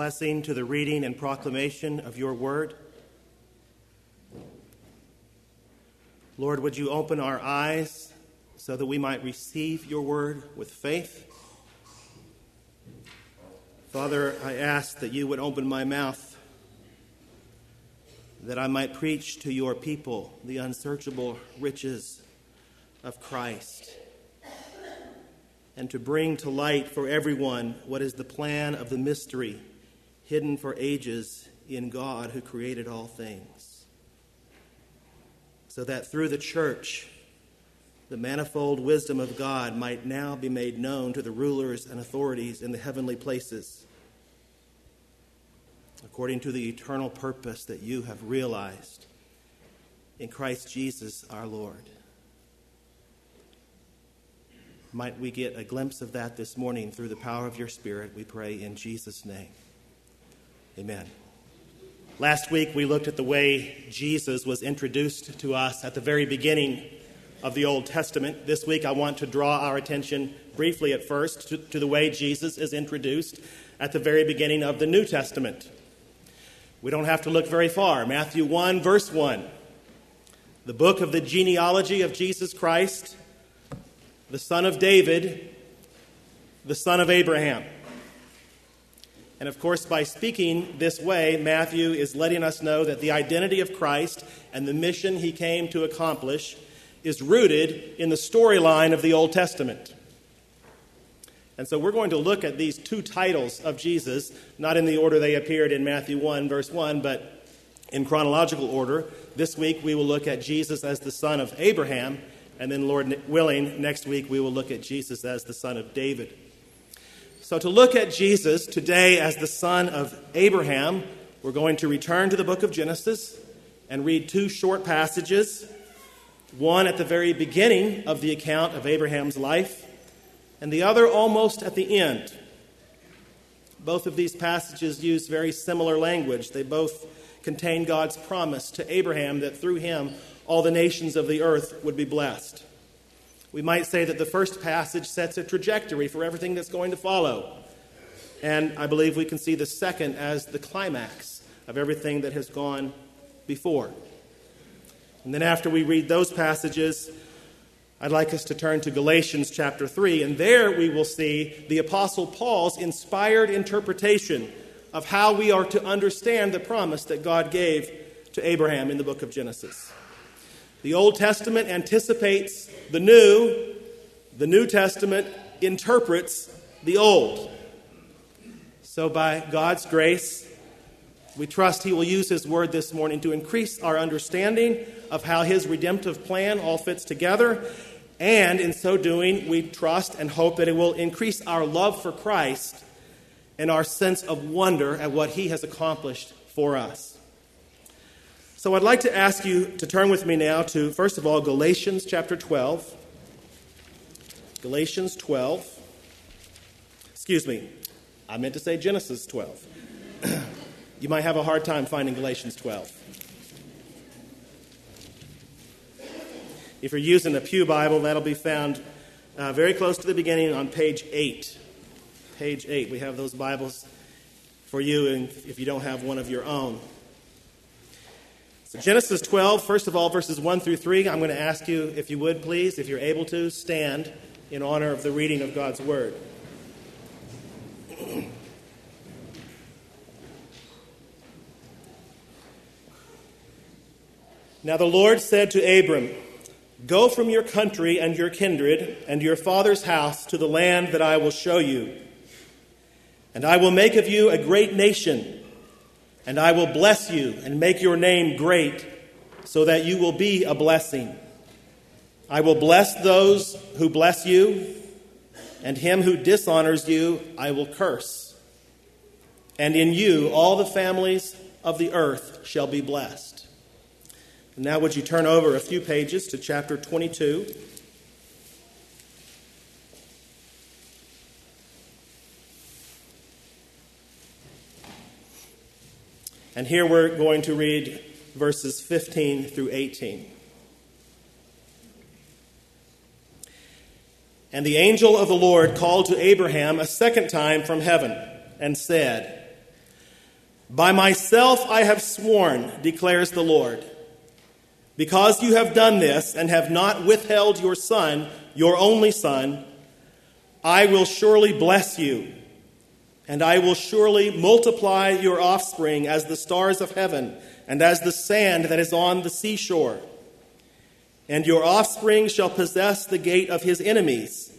blessing to the reading and proclamation of your word. Lord, would you open our eyes so that we might receive your word with faith? Father, I ask that you would open my mouth that I might preach to your people the unsearchable riches of Christ and to bring to light for everyone what is the plan of the mystery hidden for ages in God who created all things. So that through the church, the manifold wisdom of God might now be made known to the rulers and authorities in the heavenly places, according to the eternal purpose that you have realized in Christ Jesus our Lord. Might we get a glimpse of that this morning through the power of your Spirit, we pray in Jesus' name. Amen. Last week we looked at the way Jesus was introduced to us at the very beginning of the Old Testament. This week I want to draw our attention briefly at first to, to, the way Jesus is introduced at the very beginning of the New Testament. We don't have to look very far. Matthew 1, verse 1. The book of the genealogy of Jesus Christ the son of David, the son of Abraham. And of course, by speaking this way, Matthew is letting us know that the identity of Christ and the mission he came to accomplish is rooted in the storyline of the Old Testament. And so we're going to look at these two titles of Jesus, not in the order they appeared in Matthew 1, verse 1, but in chronological order. This week we will look at Jesus as the son of Abraham and then, Lord willing, next week we will look at Jesus as the son of David. So, to look at Jesus today as the son of Abraham, we're going to return to the book of Genesis and read two short passages one at the very beginning of the account of Abraham's life, and the other almost at the end. Both of these passages use very similar language. They both contain God's promise to Abraham that through him all the nations of the earth would be blessed. We might say that the first passage sets a trajectory for everything that's going to follow. And I believe we can see the second as the climax of everything that has gone before. And then after we read those passages, I'd like us to turn to Galatians chapter 3, and there we will see the Apostle Paul's inspired interpretation of how we are to understand the promise that God gave to Abraham in the book of Genesis. The Old Testament anticipates the New, the New Testament interprets the Old. So, by God's grace, we trust He will use His word this morning to increase our understanding of how His redemptive plan all fits together. And in so doing, we trust and hope that it will increase our love for Christ and our sense of wonder at what He has accomplished for us. So I'd like to ask you to turn with me now to, first of all, Galatians chapter 12. Galatians 12. Excuse me, I meant to say Genesis 12. you might have a hard time finding Galatians 12. If you're using a Pew Bible, that'll be found uh, very close to the beginning on page 8. Page 8. We have those Bibles for you and if you don't have one of your own. So, Genesis 12, first of all, verses 1 through 3, I'm going to ask you, if you would please, if you're able to, stand in honor of the reading of God's Word. now the Lord said to Abram, Go from your country and your kindred and your father's house to the land that I will show you. And I will make of you a great nation and I will bless you and make your name great, so that you will be a blessing. I will bless those who bless you, and him who dishonors you I will curse. And in you all the families of the earth shall be blessed. Now, would you turn over a few pages to chapter 22? And here we're going to read verses 15 through 18. And the angel of the Lord called to Abraham a second time from heaven and said, By myself I have sworn, declares the Lord. Because you have done this and have not withheld your son, your only son, I will surely bless you, and I will surely multiply your offspring as the stars of heaven and as the sand that is on the seashore. And your offspring shall possess the gate of his enemies,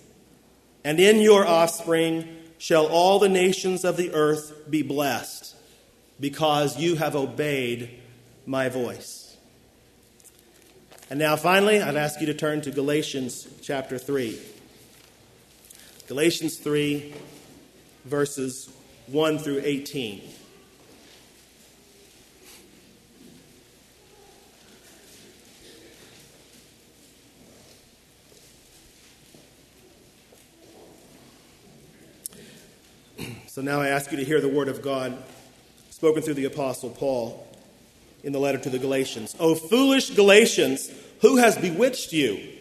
and in your offspring shall all the nations of the earth be blessed because you have obeyed my voice. And now, finally, I'd ask you to turn to Galatians chapter 3. Galatians 3, verses 1 through 18. So now I ask you to hear the word of God spoken through the Apostle Paul in the letter to the Galatians. O foolish Galatians, who has bewitched you?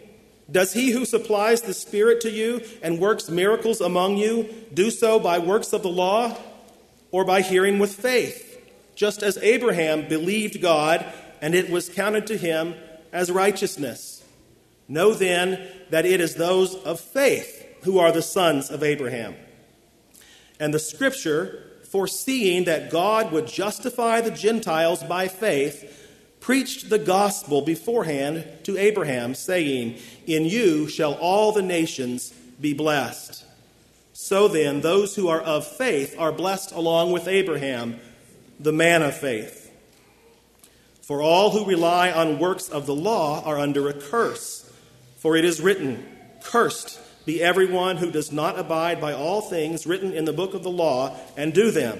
Does he who supplies the Spirit to you and works miracles among you do so by works of the law or by hearing with faith? Just as Abraham believed God and it was counted to him as righteousness. Know then that it is those of faith who are the sons of Abraham. And the scripture foreseeing that God would justify the Gentiles by faith, preached the gospel beforehand to Abraham, saying, In you shall all the nations be blessed. So then, those who are of faith are blessed along with Abraham, the man of faith. For all who rely on works of the law are under a curse. For it is written, Cursed be everyone who does not abide by all things written in the book of the law and do them.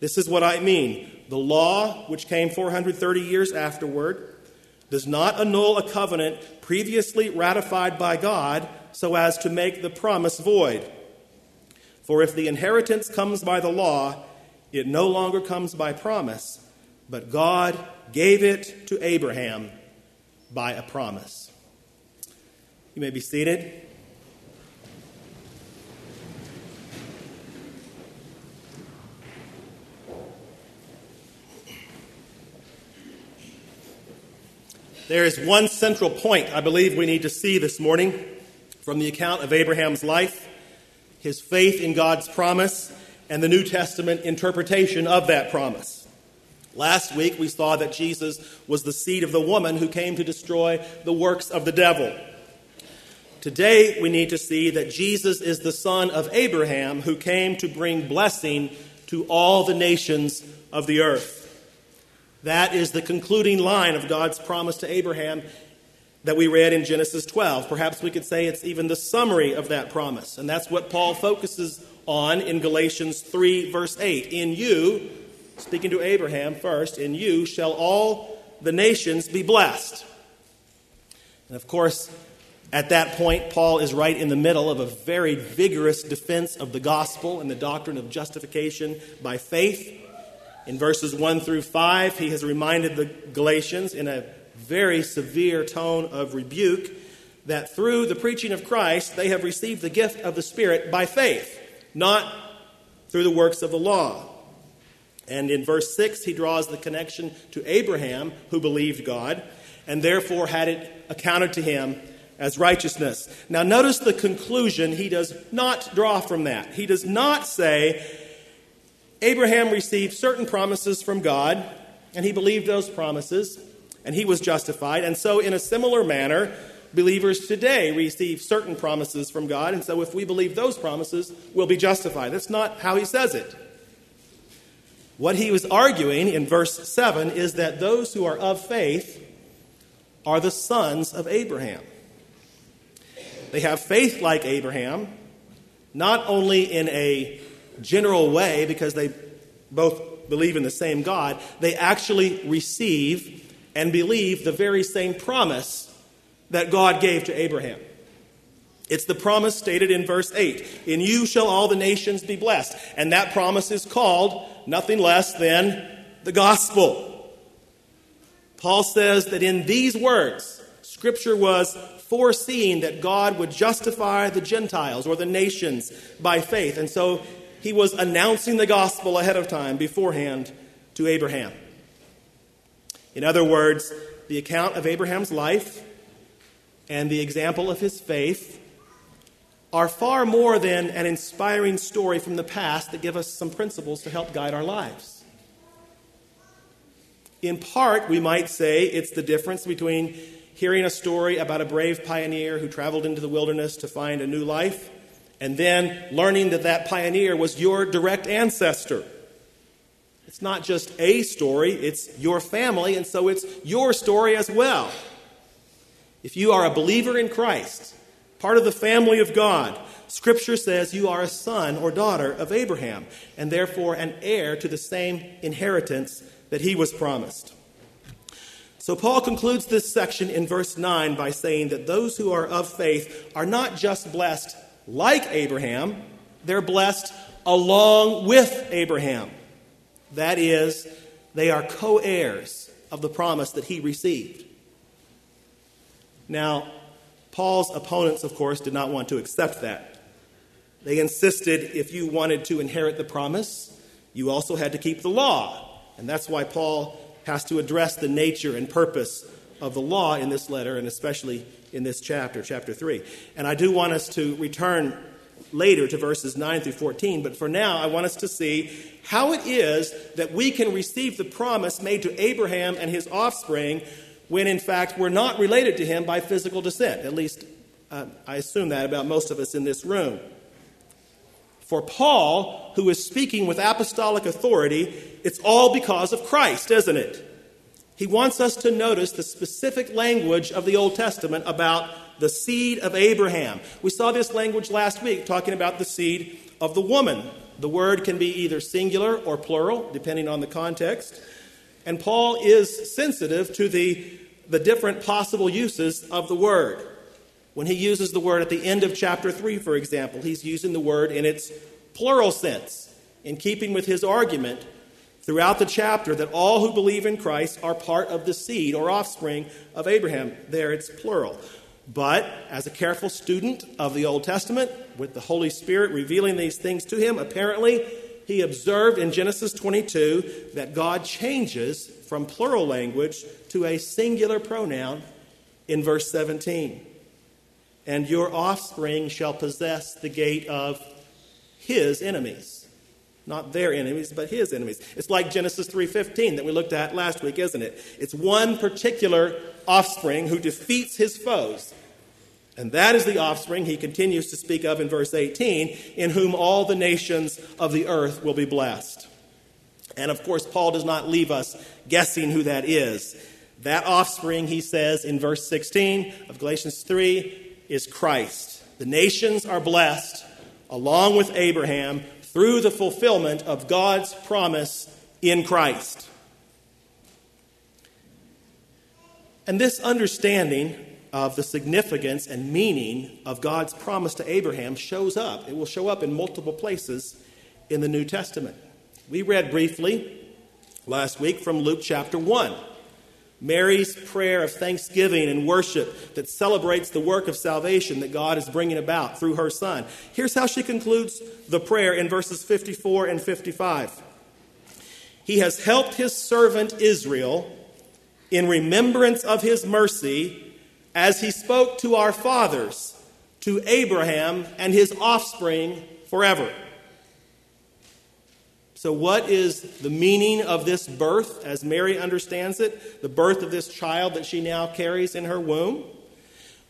This is what I mean. The law, which came 430 years afterward, does not annul a covenant previously ratified by God so as to make the promise void. For if the inheritance comes by the law, it no longer comes by promise, but God gave it to Abraham by a promise. You may be seated. There is one central point I believe we need to see this morning from the account of Abraham's life, his faith in God's promise, and the New Testament interpretation of that promise. Last week we saw that Jesus was the seed of the woman who came to destroy the works of the devil. Today we need to see that Jesus is the son of Abraham who came to bring blessing to all the nations of the earth. That is the concluding line of God's promise to Abraham that we read in Genesis 12. Perhaps we could say it's even the summary of that promise. And that's what Paul focuses on in Galatians 3, verse 8. In you, speaking to Abraham first, in you shall all the nations be blessed. And of course, at that point, Paul is right in the middle of a very vigorous defense of the gospel and the doctrine of justification by faith. In verses 1 through 5, he has reminded the Galatians in a very severe tone of rebuke that through the preaching of Christ they have received the gift of the Spirit by faith, not through the works of the law. And in verse 6, he draws the connection to Abraham, who believed God, and therefore had it accounted to him as righteousness. Now, notice the conclusion he does not draw from that. He does not say, Abraham received certain promises from God, and he believed those promises, and he was justified. And so, in a similar manner, believers today receive certain promises from God, and so if we believe those promises, we'll be justified. That's not how he says it. What he was arguing in verse 7 is that those who are of faith are the sons of Abraham. They have faith like Abraham, not only in a general way because they both believe in the same God, they actually receive and believe the very same promise that God gave to Abraham. It's the promise stated in verse 8 In you shall all the nations be blessed. And that promise is called nothing less than the gospel. Paul says that in these words, Scripture was foreseeing that God would justify the Gentiles or the nations by faith. And so he was announcing the gospel ahead of time, beforehand, to Abraham. In other words, the account of Abraham's life and the example of his faith are far more than an inspiring story from the past that give us some principles to help guide our lives. In part, we might say it's the difference between hearing a story about a brave pioneer who traveled into the wilderness to find a new life and then learning that that pioneer was your direct ancestor. It's not just a story, it's your family, and so it's your story as well. If you are a believer in Christ, part of the family of God, Scripture says you are a son or daughter of Abraham, and therefore an heir to the same inheritance that he was promised. So, Paul concludes this section in verse 9 by saying that those who are of faith are not just blessed like Abraham, they're blessed along with Abraham. That is, they are co heirs of the promise that he received. Now, Paul's opponents, of course, did not want to accept that. They insisted if you wanted to inherit the promise, you also had to keep the law. And that's why Paul has to address the nature and purpose of the law in this letter, and especially in this chapter, chapter 3. And I do want us to return later to verses 9 through 14, but for now, I want us to see how it is that we can receive the promise made to Abraham and his offspring when in fact we're not related to him by physical descent. At least uh, I assume that about most of us in this room. For Paul, who is speaking with apostolic authority, it's all because of Christ, isn't it? He wants us to notice the specific language of the Old Testament about the seed of Abraham. We saw this language last week talking about the seed of the woman. The word can be either singular or plural, depending on the context. And Paul is sensitive to the, the different possible uses of the word. When he uses the word at the end of chapter 3, for example, he's using the word in its plural sense, in keeping with his argument throughout the chapter that all who believe in Christ are part of the seed or offspring of Abraham. There it's plural. But as a careful student of the Old Testament, with the Holy Spirit revealing these things to him, apparently he observed in Genesis 22 that God changes from plural language to a singular pronoun in verse 17. And your offspring shall possess the gate of his enemies. Not their enemies, but his enemies. It's like Genesis 3:15 that we looked at last week, isn't it? It's one particular offspring who defeats his foes. And that is the offspring he continues to speak of in verse 18, in whom all the nations of the earth will be blessed. And of course, Paul does not leave us guessing who that is. That offspring, he says in verse 16 of Galatians 3, is Christ. The nations are blessed along with Abraham through the fulfillment of God's promise in Christ. And this understanding of the significance and meaning of God's promise to Abraham shows up. It will show up in multiple places in the New Testament. We read briefly last week from Luke chapter 1, Mary's prayer of thanksgiving and worship that celebrates the work of salvation that God is bringing about through her son. Here's how she concludes the prayer in verses 54 and 55. He has helped his servant Israel in remembrance of his mercy as he spoke to our fathers, to Abraham and his offspring forever. So, what is the meaning of this birth as Mary understands it? The birth of this child that she now carries in her womb?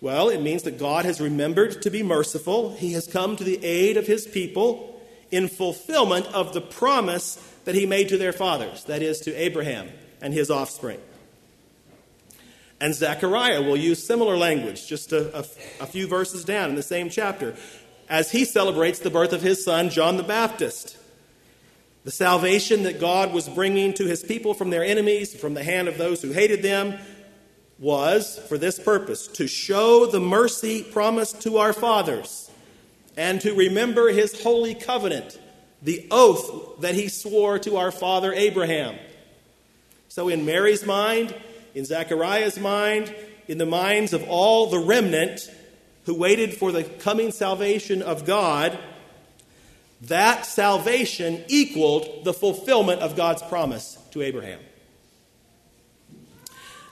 Well, it means that God has remembered to be merciful. He has come to the aid of his people in fulfillment of the promise that he made to their fathers, that is, to Abraham and his offspring. And Zechariah will use similar language just a, a, a few verses down in the same chapter as he celebrates the birth of his son, John the Baptist. The salvation that God was bringing to his people from their enemies, from the hand of those who hated them, was for this purpose to show the mercy promised to our fathers and to remember his holy covenant, the oath that he swore to our father Abraham. So, in Mary's mind, in Zechariah's mind, in the minds of all the remnant who waited for the coming salvation of God, that salvation equaled the fulfillment of God's promise to Abraham.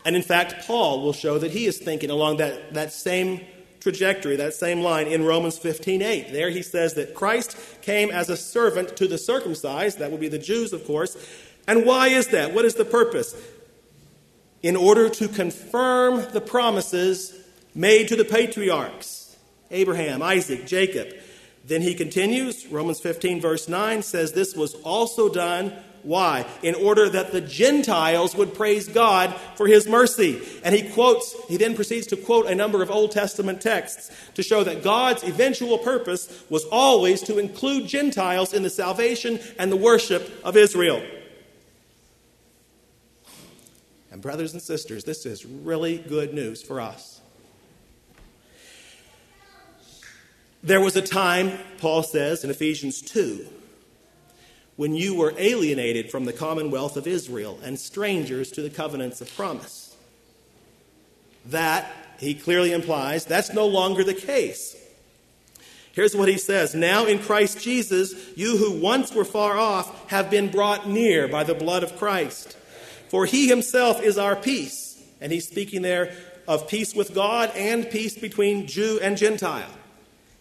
And in fact, Paul will show that he is thinking along that, that same trajectory, that same line in Romans 15 8. There he says that Christ came as a servant to the circumcised, that would be the Jews, of course. And why is that? What is the purpose? In order to confirm the promises made to the patriarchs Abraham, Isaac, Jacob then he continues, Romans 15, verse 9 says, This was also done. Why? In order that the Gentiles would praise God for his mercy. And he quotes, he then proceeds to quote a number of Old Testament texts to show that God's eventual purpose was always to include Gentiles in the salvation and the worship of Israel. And, brothers and sisters, this is really good news for us. There was a time, Paul says in Ephesians 2, when you were alienated from the commonwealth of Israel and strangers to the covenants of promise. That, he clearly implies, that's no longer the case. Here's what he says Now in Christ Jesus, you who once were far off have been brought near by the blood of Christ. For he himself is our peace. And he's speaking there of peace with God and peace between Jew and Gentile.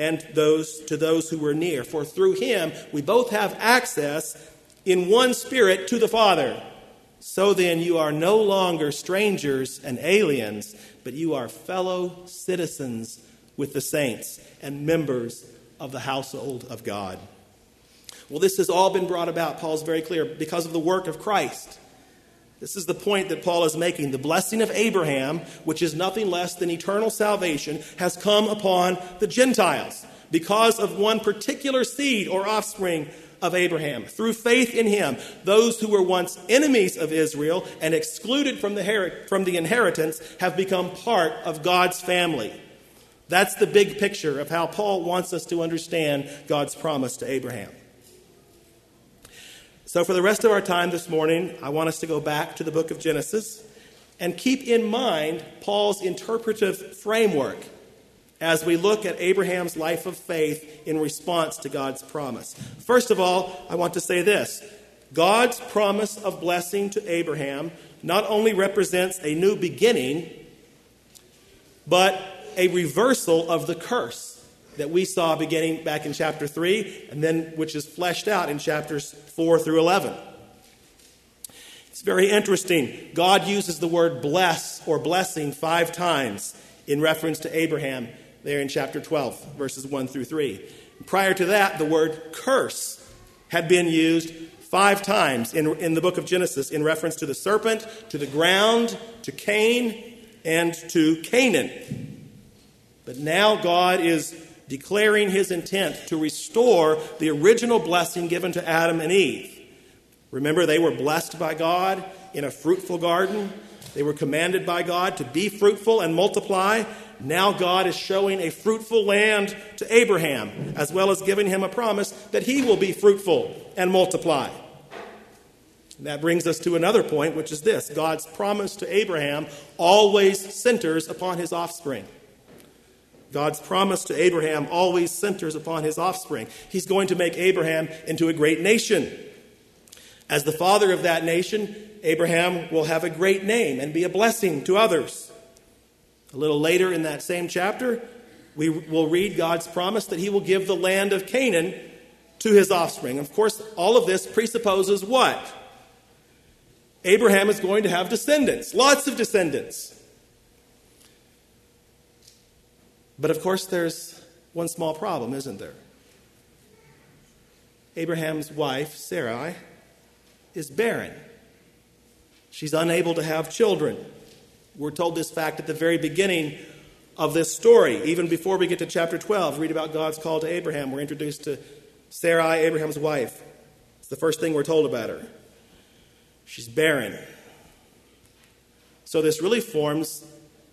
and those to those who were near. For through him we both have access in one spirit to the Father. So then you are no longer strangers and aliens, but you are fellow citizens with the saints and members of the household of God. Well, this has all been brought about, Paul's very clear, because of the work of Christ. This is the point that Paul is making. The blessing of Abraham, which is nothing less than eternal salvation, has come upon the Gentiles because of one particular seed or offspring of Abraham. Through faith in him, those who were once enemies of Israel and excluded from the, from the inheritance have become part of God's family. That's the big picture of how Paul wants us to understand God's promise to Abraham. So, for the rest of our time this morning, I want us to go back to the book of Genesis and keep in mind Paul's interpretive framework as we look at Abraham's life of faith in response to God's promise. First of all, I want to say this God's promise of blessing to Abraham not only represents a new beginning, but a reversal of the curse that we saw beginning back in chapter 3, and then which is fleshed out in chapters 4 through 11. It's very interesting. God uses the word bless or blessing five times in reference to Abraham there in chapter 12, verses 1 through 3. Prior to that, the word curse had been used five times in, in the book of Genesis in reference to the serpent, to the ground, to Cain, and to Canaan. But now God is declaring his intent to restore the original blessing given to Adam and Eve. Remember, they were blessed by God in a fruitful garden. They were commanded by God to be fruitful and multiply. Now God is showing a fruitful land to Abraham, as well as giving him a promise that he will be fruitful and multiply. That brings us to another point, which is this God's promise to Abraham always centers upon his offspring. God's promise to Abraham always centers upon his offspring. He's going to make Abraham into a great nation. As the father of that nation, Abraham will have a great name and be a blessing to others. A little later in that same chapter, we will read God's promise that he will give the land of Canaan to his offspring. Of course, all of this presupposes what? Abraham is going to have descendants, lots of descendants. But of course, there's one small problem, isn't there? Abraham's wife, Sarai, is barren. She's unable to have children. We're told this fact at the very beginning of this story. Even before we get to chapter 12, read about God's call to Abraham. We're introduced to Sarai, Abraham's wife. It's the first thing we're told about her. She's barren. So this really forms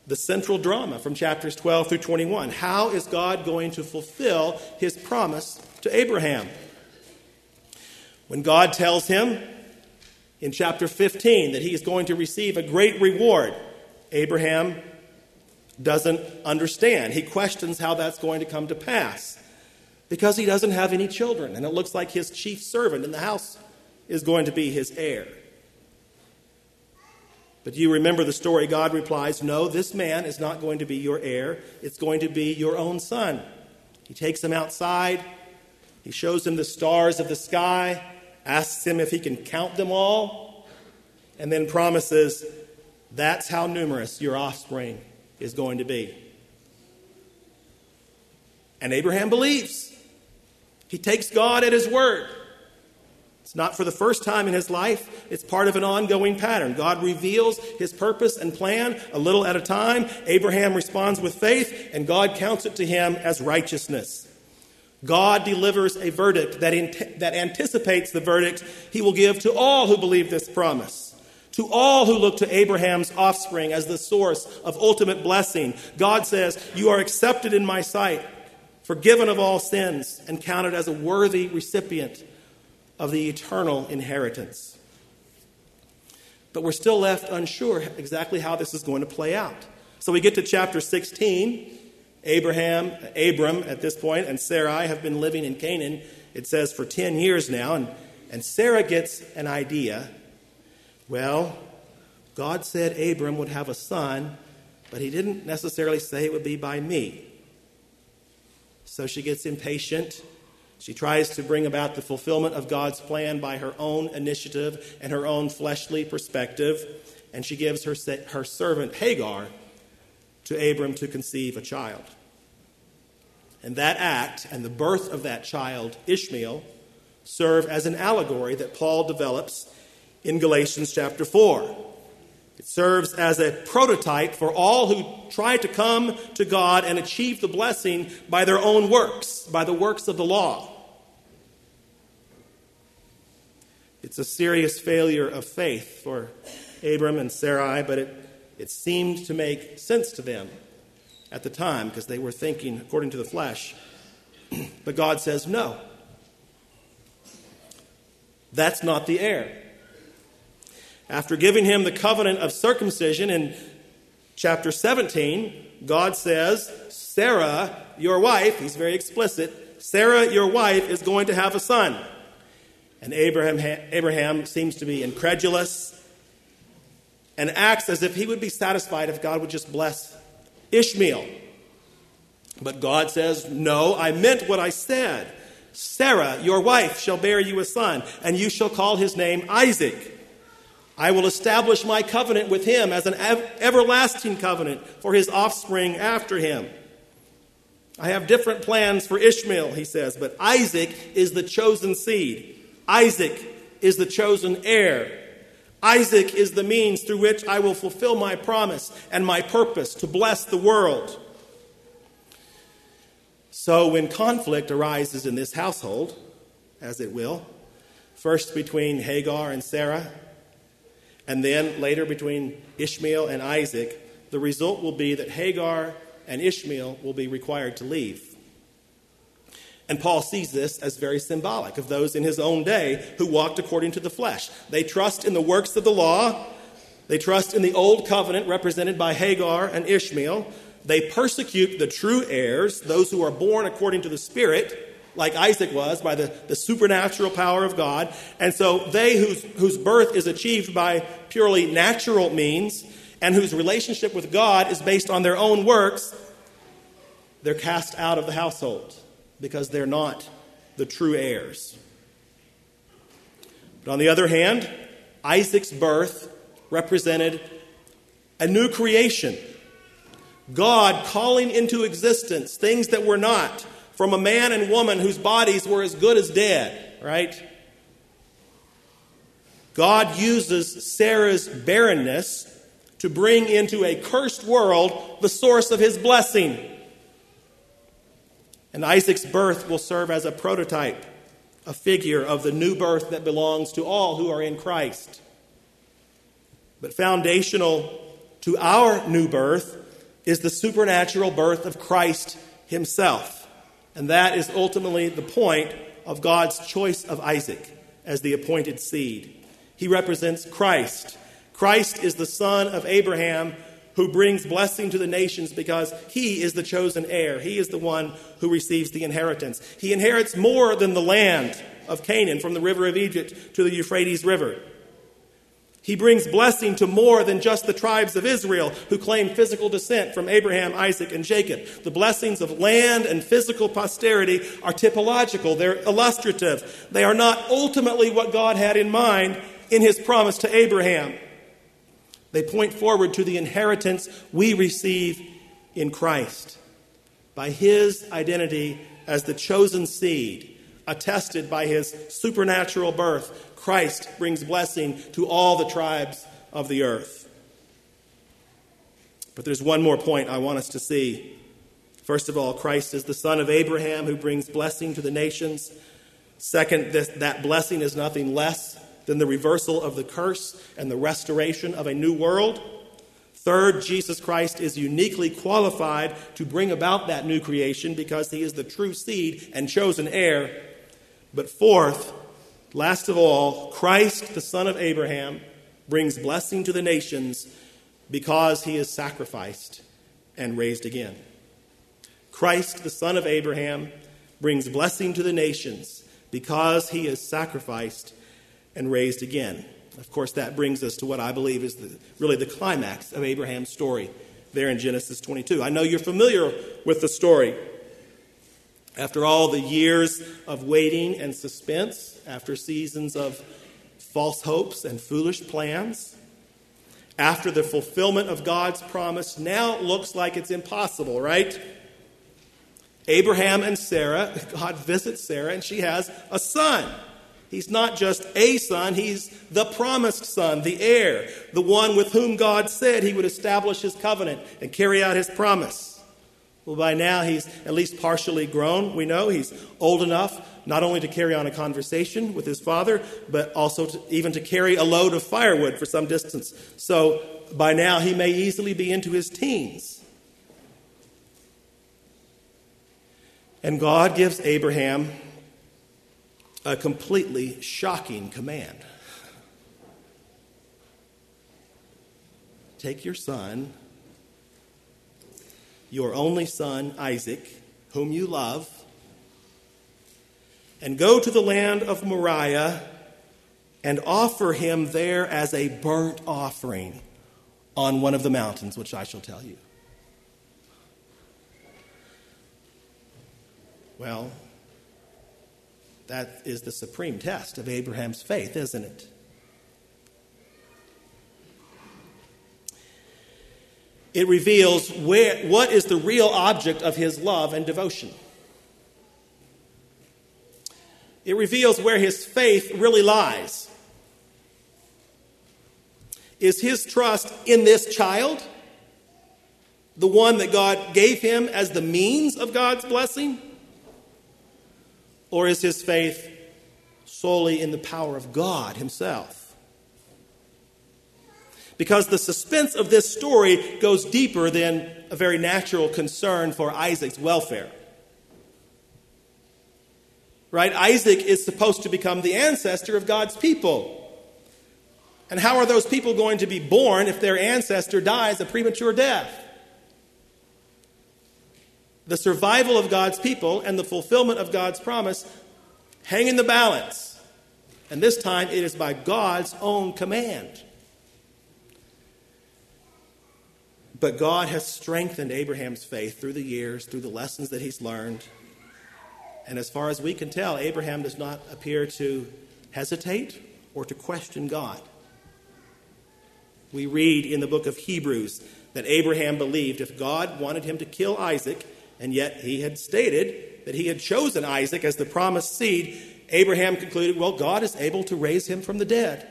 the central drama from chapters 12 through 21. How is God going to fulfill his promise to Abraham? When God tells him in chapter 15 that he is going to receive a great reward, Abraham doesn't understand. He questions how that's going to come to pass because he doesn't have any children, and it looks like his chief servant in the house is going to be his heir. But you remember the story? God replies, No, this man is not going to be your heir. It's going to be your own son. He takes him outside. He shows him the stars of the sky, asks him if he can count them all, and then promises, That's how numerous your offspring is going to be. And Abraham believes. He takes God at his word. It's not for the first time in his life, it's part of an ongoing pattern. God reveals his purpose and plan a little at a time. Abraham responds with faith, and God counts it to him as righteousness. God delivers a verdict that, that anticipates the verdict he will give to all who believe this promise. To all who look to Abraham's offspring as the source of ultimate blessing, God says, You are accepted in my sight, forgiven of all sins, and counted as a worthy recipient of the eternal inheritance. But we're still left unsure exactly how this is going to play out. So we get to chapter 16. Abraham, Abram at this point, and Sarai have been living in Canaan, it says, for 10 years now. And, and Sarah gets an idea. Well, God said Abram would have a son, but he didn't necessarily say it would be by me. So she gets impatient she tries to bring about the fulfillment of God's plan by her own initiative and her own fleshly perspective, and she gives her, her servant Hagar to Abram to conceive a child. And that act and the birth of that child, Ishmael, serve as an allegory that Paul develops in Galatians chapter 4. It serves as a prototype for all who try to come to God and achieve the blessing by their own works, by the works of the law. It's a serious failure of faith for Abram and Sarai, but it, it seemed to make sense to them at the time because they were thinking according to the flesh. but God says, no. That's not the heir. After giving him the covenant of circumcision in chapter 17, God says, Sarah, your wife, he's very explicit, Sarah, your wife, is going to have a son. And Abraham, Abraham seems to be incredulous and acts as if he would be satisfied if God would just bless Ishmael. But God says, No, I meant what I said. Sarah, your wife, shall bear you a son, and you shall call his name Isaac. I will establish my covenant with him as an everlasting covenant for his offspring after him. I have different plans for Ishmael, he says, but Isaac is the chosen seed. Isaac is the chosen heir. Isaac is the means through which I will fulfill my promise and my purpose to bless the world. So, when conflict arises in this household, as it will, first between Hagar and Sarah, and then later between Ishmael and Isaac, the result will be that Hagar and Ishmael will be required to leave. And Paul sees this as very symbolic of those in his own day who walked according to the flesh. They trust in the works of the law, they trust in the old covenant represented by Hagar and Ishmael. They persecute the true heirs, those who are born according to the Spirit, like Isaac was, by the, the supernatural power of God. And so they whose, whose birth is achieved by purely natural means and whose relationship with God is based on their own works, they're cast out of the household because they're not the true heirs. But on the other hand, Isaac's birth represented a new creation. God calling into existence things that were not from a man and woman whose bodies were as good as dead, right? God uses Sarah's barrenness to bring into a cursed world the source of his blessing. And Isaac's birth will serve as a prototype, a figure of the new birth that belongs to all who are in Christ. But foundational to our new birth is the supernatural birth of Christ himself. And that is ultimately the point of God's choice of Isaac as the appointed seed. He represents Christ. Christ is the son of Abraham who brings blessing to the nations because he is the chosen heir. He is the one who receives the inheritance. He inherits more than the land of Canaan from the river of Egypt to the Euphrates River. He brings blessing to more than just the tribes of Israel who claim physical descent from Abraham, Isaac, and Jacob. The blessings of land and physical posterity are typological, they're illustrative. They are not ultimately what God had in mind in his promise to Abraham. They point forward to the inheritance we receive in Christ by his identity as the chosen seed, attested by his supernatural birth. Christ brings blessing to all the tribes of the earth. But there's one more point I want us to see. First of all, Christ is the son of Abraham who brings blessing to the nations. Second, this, that blessing is nothing less than the reversal of the curse and the restoration of a new world. Third, Jesus Christ is uniquely qualified to bring about that new creation because he is the true seed and chosen heir. But fourth, last of all, Christ, the son of Abraham, brings blessing to the nations because he is sacrificed and raised again. Christ, the son of Abraham, brings blessing to the nations because he is sacrificed and raised again. Of course, that brings us to what I believe is the, really the climax of Abraham's story there in Genesis 22. I know you're familiar with the story. After all the years of waiting and suspense, after seasons of false hopes and foolish plans, after the fulfillment of God's promise, now it looks like it's impossible, right? Abraham and Sarah, God visits Sarah, and she has a son. He's not just a son, he's the promised son, the heir, the one with whom God said he would establish his covenant and carry out his promise. Well, by now he's at least partially grown. We know he's old enough not only to carry on a conversation with his father, but also to, even to carry a load of firewood for some distance. So by now he may easily be into his teens. And God gives Abraham a completely shocking command. Take your son, your only son, Isaac, whom you love, and go to the land of Moriah and offer him there as a burnt offering on one of the mountains, which I shall tell you. Well, that is the supreme test of Abraham's faith, isn't it? It reveals where, what is the real object of his love and devotion. It reveals where his faith really lies. Is his trust in this child, the one that God gave him as the means of God's blessing? Or is his faith solely in the power of God himself? Because the suspense of this story goes deeper than a very natural concern for Isaac's welfare. Right? Isaac is supposed to become the ancestor of God's people. And how are those people going to be born if their ancestor dies a premature death? The survival of God's people and the fulfillment of God's promise hang in the balance. And this time it is by God's own command. But God has strengthened Abraham's faith through the years, through the lessons that he's learned. And as far as we can tell, Abraham does not appear to hesitate or to question God. We read in the book of Hebrews that Abraham believed if God wanted him to kill Isaac, and yet he had stated that he had chosen Isaac as the promised seed, Abraham concluded, well, God is able to raise him from the dead.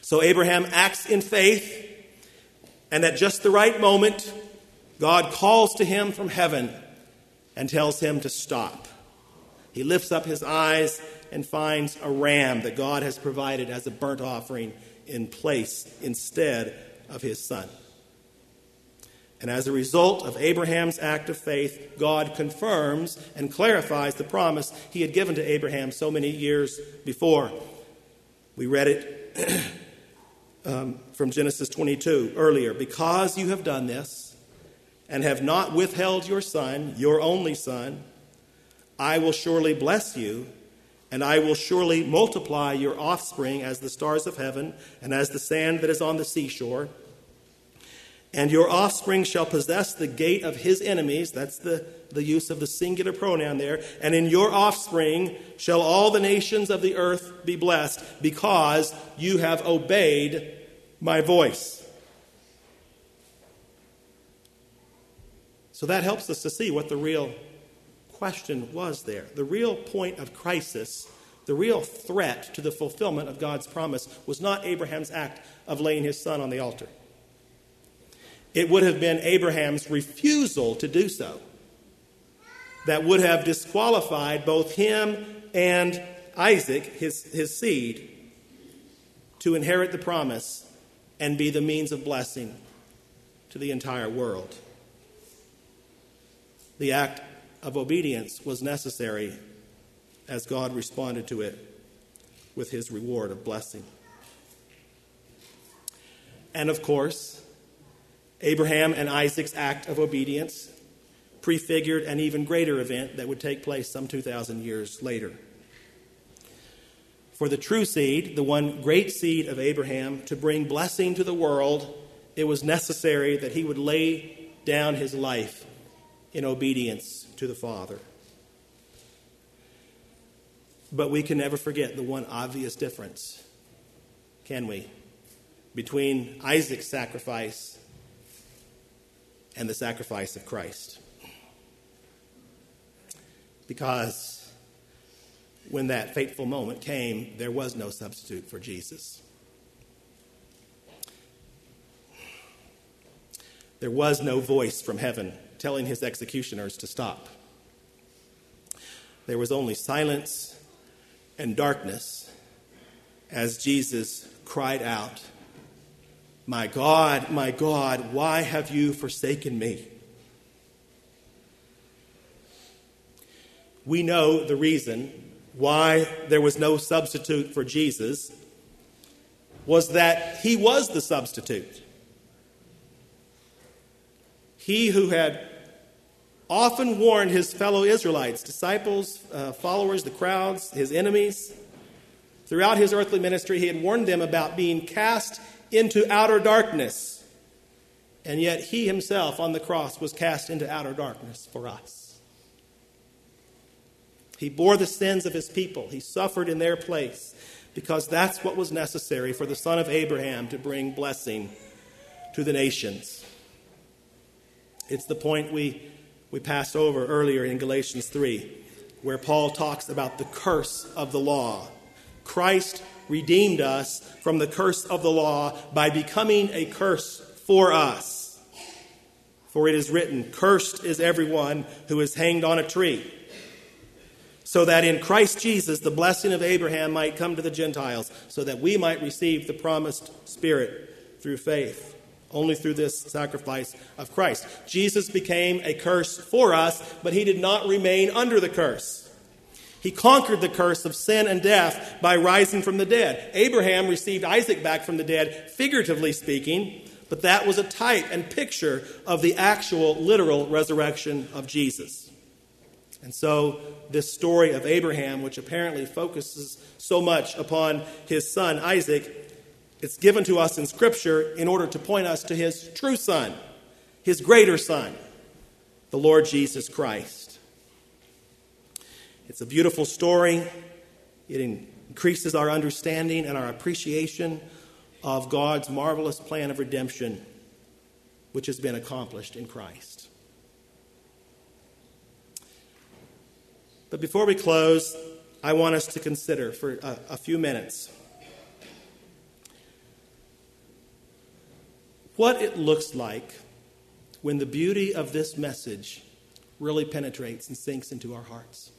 So Abraham acts in faith, and at just the right moment, God calls to him from heaven and tells him to stop. He lifts up his eyes and finds a ram that God has provided as a burnt offering in place instead of his son. And as a result of Abraham's act of faith, God confirms and clarifies the promise he had given to Abraham so many years before. We read it um, from Genesis 22 earlier. Because you have done this and have not withheld your son, your only son, I will surely bless you and I will surely multiply your offspring as the stars of heaven and as the sand that is on the seashore. And your offspring shall possess the gate of his enemies. That's the, the use of the singular pronoun there. And in your offspring shall all the nations of the earth be blessed, because you have obeyed my voice. So that helps us to see what the real question was there. The real point of crisis, the real threat to the fulfillment of God's promise, was not Abraham's act of laying his son on the altar. It would have been Abraham's refusal to do so that would have disqualified both him and Isaac, his, his seed, to inherit the promise and be the means of blessing to the entire world. The act of obedience was necessary as God responded to it with his reward of blessing. And of course, Abraham and Isaac's act of obedience prefigured an even greater event that would take place some 2,000 years later. For the true seed, the one great seed of Abraham, to bring blessing to the world, it was necessary that he would lay down his life in obedience to the Father. But we can never forget the one obvious difference, can we, between Isaac's sacrifice and the sacrifice of Christ. Because when that fateful moment came, there was no substitute for Jesus. There was no voice from heaven telling his executioners to stop. There was only silence and darkness as Jesus cried out, My God, my God, why have you forsaken me? We know the reason why there was no substitute for Jesus was that he was the substitute. He who had often warned his fellow Israelites, disciples, uh, followers, the crowds, his enemies. Throughout his earthly ministry, he had warned them about being cast into outer darkness. And yet, he himself on the cross was cast into outer darkness for us. He bore the sins of his people, he suffered in their place, because that's what was necessary for the son of Abraham to bring blessing to the nations. It's the point we we passed over earlier in Galatians 3, where Paul talks about the curse of the law. Christ redeemed us from the curse of the law by becoming a curse for us. For it is written, Cursed is everyone who is hanged on a tree, so that in Christ Jesus the blessing of Abraham might come to the Gentiles, so that we might receive the promised Spirit through faith. Only through this sacrifice of Christ. Jesus became a curse for us, but he did not remain under the curse. He conquered the curse of sin and death by rising from the dead. Abraham received Isaac back from the dead, figuratively speaking, but that was a type and picture of the actual literal resurrection of Jesus. And so, this story of Abraham, which apparently focuses so much upon his son Isaac, it's given to us in Scripture in order to point us to his true son, his greater son, the Lord Jesus Christ. It's a beautiful story. It increases our understanding and our appreciation of God's marvelous plan of redemption, which has been accomplished in Christ. But before we close, I want us to consider for a, a few minutes what it looks like when the beauty of this message really penetrates and sinks into our hearts.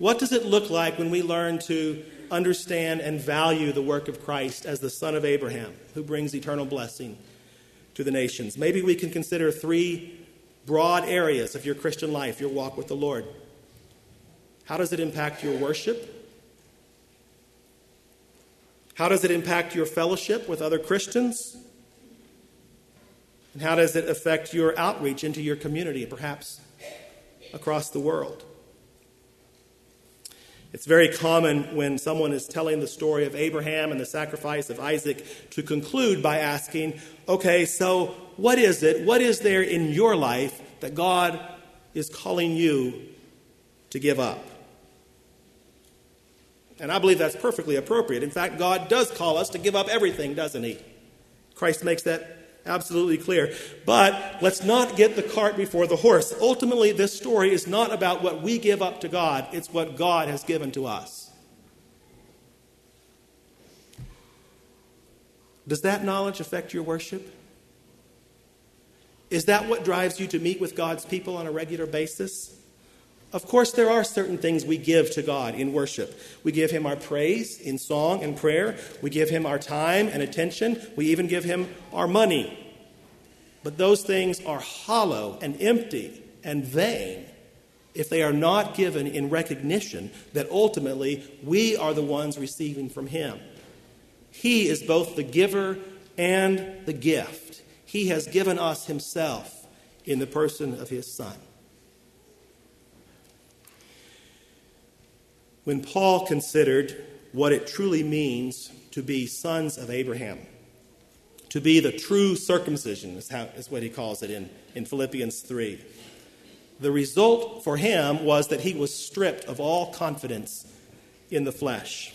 What does it look like when we learn to understand and value the work of Christ as the Son of Abraham, who brings eternal blessing to the nations? Maybe we can consider three broad areas of your Christian life, your walk with the Lord. How does it impact your worship? How does it impact your fellowship with other Christians? And how does it affect your outreach into your community, perhaps across the world? It's very common when someone is telling the story of Abraham and the sacrifice of Isaac to conclude by asking, okay, so what is it? What is there in your life that God is calling you to give up? And I believe that's perfectly appropriate. In fact, God does call us to give up everything, doesn't He? Christ makes that absolutely clear. But let's not get the cart before the horse. Ultimately, this story is not about what we give up to God, it's what God has given to us. Does that knowledge affect your worship? Is that what drives you to meet with God's people on a regular basis? Of course, there are certain things we give to God in worship. We give Him our praise in song and prayer. We give Him our time and attention. We even give Him our money. But those things are hollow and empty and vain if they are not given in recognition that ultimately we are the ones receiving from Him. He is both the giver and the gift. He has given us Himself in the person of His Son. When Paul considered what it truly means to be sons of Abraham, to be the true circumcision, is, how, is what he calls it in, in Philippians 3. The result for him was that he was stripped of all confidence in the flesh.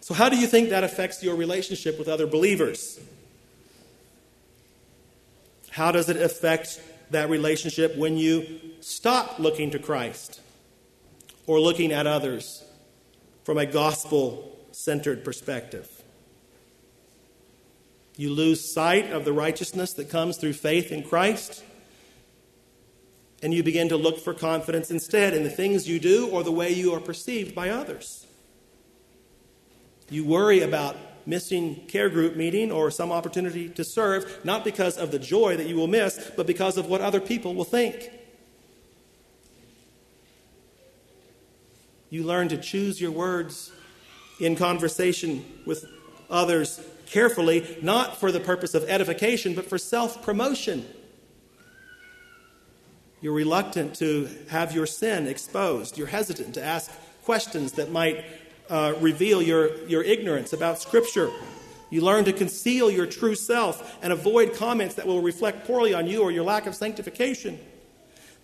So, how do you think that affects your relationship with other believers? How does it affect that relationship when you stop looking to Christ? Or looking at others from a gospel centered perspective. You lose sight of the righteousness that comes through faith in Christ, and you begin to look for confidence instead in the things you do or the way you are perceived by others. You worry about missing care group meeting or some opportunity to serve, not because of the joy that you will miss, but because of what other people will think. You learn to choose your words in conversation with others carefully, not for the purpose of edification, but for self promotion. You're reluctant to have your sin exposed. You're hesitant to ask questions that might uh, reveal your, your ignorance about Scripture. You learn to conceal your true self and avoid comments that will reflect poorly on you or your lack of sanctification.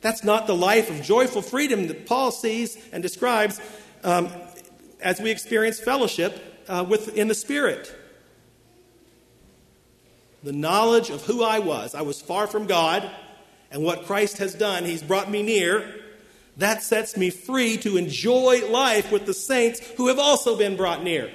That's not the life of joyful freedom that Paul sees and describes um, as we experience fellowship uh, with, in the Spirit. The knowledge of who I was. I was far from God, and what Christ has done, He's brought me near. That sets me free to enjoy life with the saints who have also been brought near.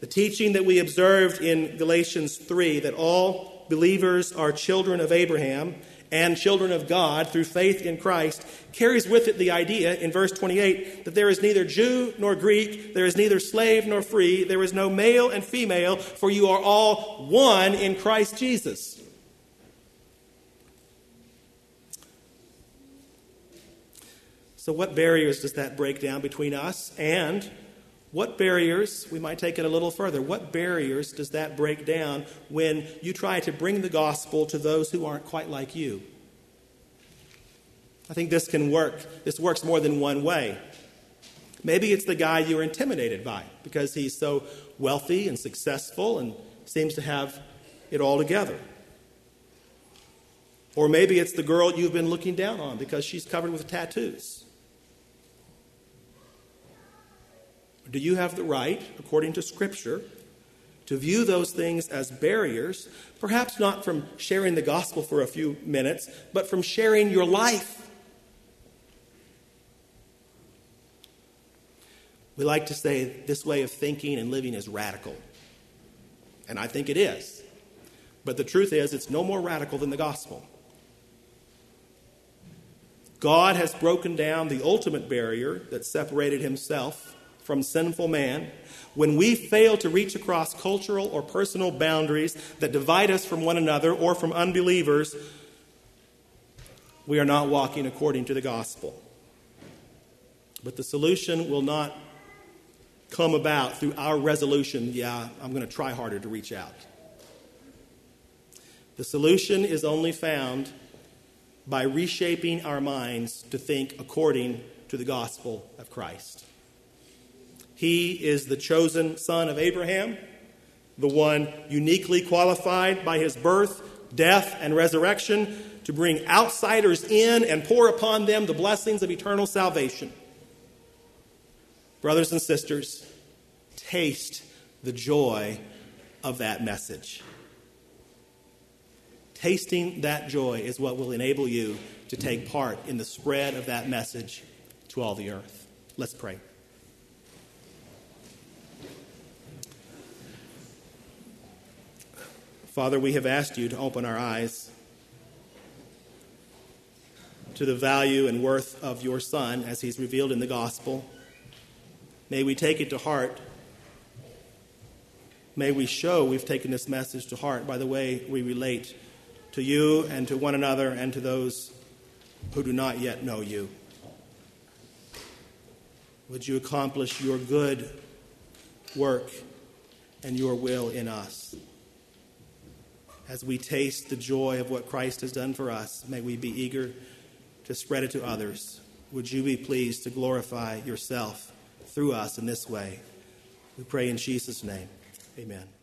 The teaching that we observed in Galatians 3 that all believers are children of Abraham and children of God through faith in Christ carries with it the idea in verse 28 that there is neither Jew nor Greek, there is neither slave nor free, there is no male and female, for you are all one in Christ Jesus. So, what barriers does that break down between us and what barriers, we might take it a little further, what barriers does that break down when you try to bring the gospel to those who aren't quite like you? I think this can work. This works more than one way. Maybe it's the guy you're intimidated by because he's so wealthy and successful and seems to have it all together. Or maybe it's the girl you've been looking down on because she's covered with tattoos. Do you have the right, according to Scripture, to view those things as barriers, perhaps not from sharing the gospel for a few minutes, but from sharing your life? We like to say this way of thinking and living is radical. And I think it is. But the truth is, it's no more radical than the gospel. God has broken down the ultimate barrier that separated himself from sinful man, when we fail to reach across cultural or personal boundaries that divide us from one another or from unbelievers, we are not walking according to the gospel. But the solution will not come about through our resolution, yeah, I'm going to try harder to reach out. The solution is only found by reshaping our minds to think according to the gospel of Christ. He is the chosen son of Abraham, the one uniquely qualified by his birth, death, and resurrection to bring outsiders in and pour upon them the blessings of eternal salvation. Brothers and sisters, taste the joy of that message. Tasting that joy is what will enable you to take part in the spread of that message to all the earth. Let's pray. Father, we have asked you to open our eyes to the value and worth of your Son as he's revealed in the gospel. May we take it to heart. May we show we've taken this message to heart by the way we relate to you and to one another and to those who do not yet know you. Would you accomplish your good work and your will in us? As we taste the joy of what Christ has done for us, may we be eager to spread it to others. Would you be pleased to glorify yourself through us in this way? We pray in Jesus' name. Amen.